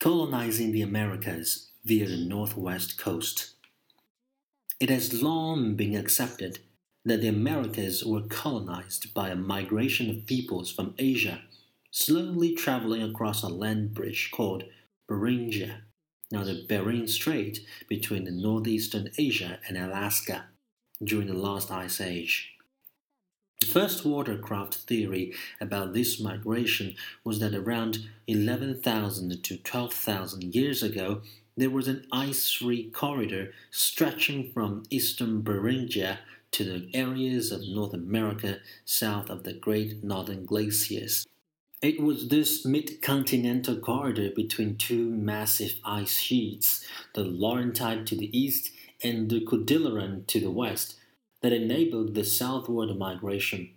colonizing the Americas via the northwest coast. It has long been accepted that the Americas were colonized by a migration of peoples from Asia, slowly traveling across a land bridge called Beringia, now the Bering Strait between the northeastern Asia and Alaska, during the last ice age. The first watercraft theory about this migration was that around 11,000 to 12,000 years ago, there was an ice free corridor stretching from eastern Beringia to the areas of North America south of the Great Northern Glaciers. It was this mid continental corridor between two massive ice sheets, the Laurentide to the east and the Cordilleran to the west, that enabled the southward migration.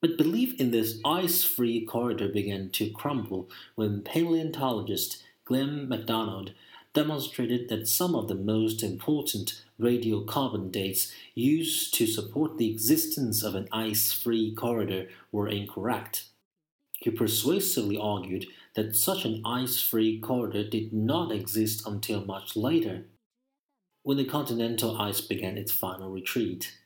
But belief in this ice free corridor began to crumble when paleontologist Glenn MacDonald demonstrated that some of the most important radiocarbon dates used to support the existence of an ice free corridor were incorrect. He persuasively argued that such an ice free corridor did not exist until much later when the continental ice began its final retreat.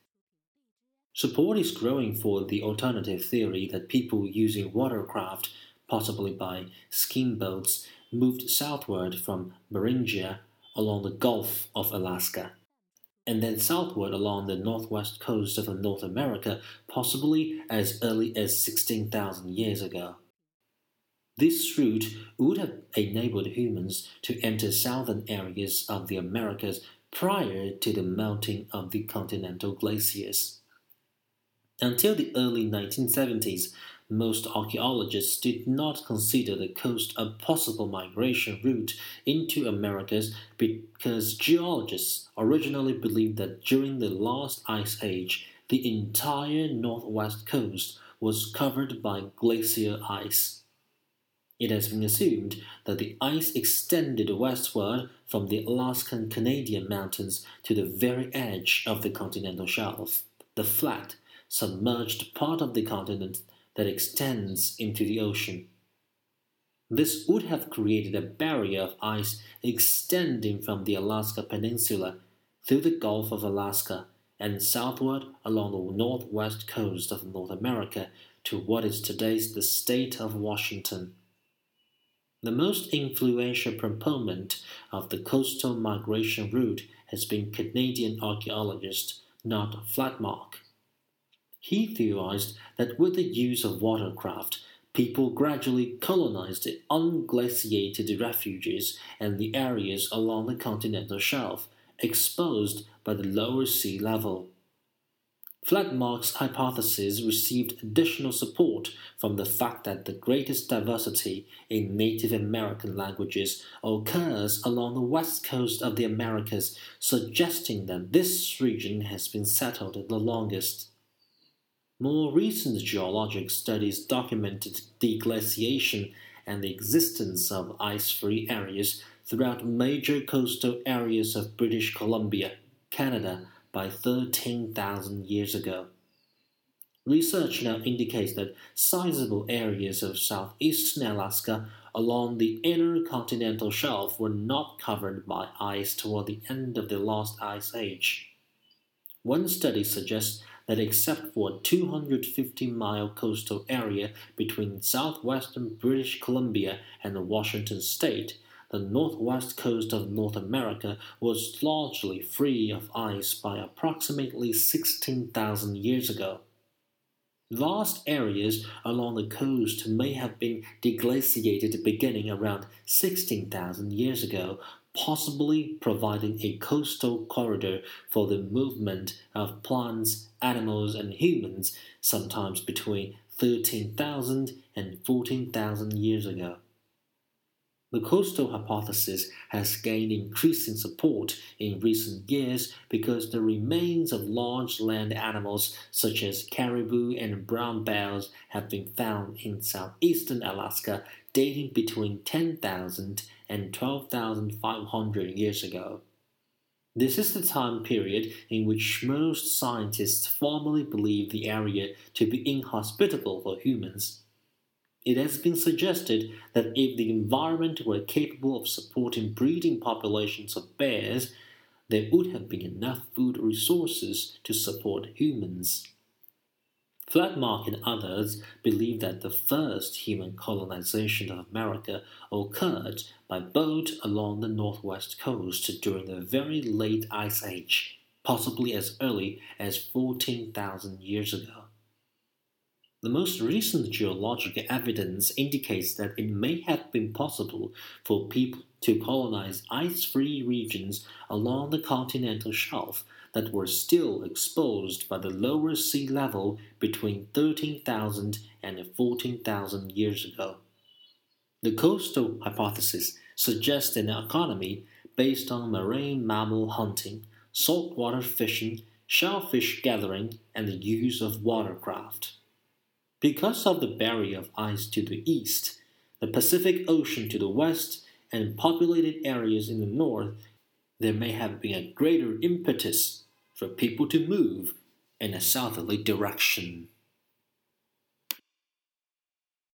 Support is growing for the alternative theory that people using watercraft, possibly by skin boats, moved southward from Beringia along the Gulf of Alaska, and then southward along the northwest coast of North America, possibly as early as 16,000 years ago. This route would have enabled humans to enter southern areas of the Americas prior to the melting of the continental glaciers. Until the early 1970s, most archaeologists did not consider the coast a possible migration route into Americas because geologists originally believed that during the last ice age, the entire northwest coast was covered by glacier ice. It has been assumed that the ice extended westward from the Alaskan Canadian mountains to the very edge of the continental shelf, the flat, submerged part of the continent that extends into the ocean. This would have created a barrier of ice extending from the Alaska Peninsula through the Gulf of Alaska and southward along the northwest coast of North America to what is today the state of Washington. The most influential proponent of the coastal migration route has been Canadian archaeologist Knut Fladmark. He theorized that with the use of watercraft, people gradually colonized the unglaciated refuges and the areas along the continental shelf exposed by the lower sea level. Fladmark's hypothesis received additional support from the fact that the greatest diversity in Native American languages occurs along the west coast of the Americas, suggesting that this region has been settled the longest. More recent geologic studies documented deglaciation and the existence of ice free areas throughout major coastal areas of British Columbia, Canada, by 13,000 years ago. Research now indicates that sizable areas of southeastern Alaska along the inner continental shelf were not covered by ice toward the end of the last ice age. One study suggests that except for a 250 mile coastal area between southwestern British Columbia and Washington state, the northwest coast of North America was largely free of ice by approximately 16,000 years ago. Vast areas along the coast may have been deglaciated beginning around 16,000 years ago, possibly providing a coastal corridor for the movement of plants, animals, and humans, sometimes between 13,000 and 14,000 years ago. The coastal hypothesis has gained increasing support in recent years because the remains of large land animals such as caribou and brown bears have been found in southeastern Alaska dating between 10,000 and 12,500 years ago. This is the time period in which most scientists formally believe the area to be inhospitable for humans. It has been suggested that if the environment were capable of supporting breeding populations of bears, there would have been enough food resources to support humans. Fladmark and others believe that the first human colonization of America occurred by boat along the northwest coast during the very late Ice Age, possibly as early as 14,000 years ago. The most recent geological evidence indicates that it may have been possible for people to colonize ice free regions along the continental shelf that were still exposed by the lower sea level between 13,000 and 14,000 years ago. The coastal hypothesis suggests an economy based on marine mammal hunting, saltwater fishing, shellfish gathering, and the use of watercraft. Because of the barrier of ice to the east, the Pacific Ocean to the west, and populated areas in the north, there may have been a greater impetus for people to move in a southerly direction.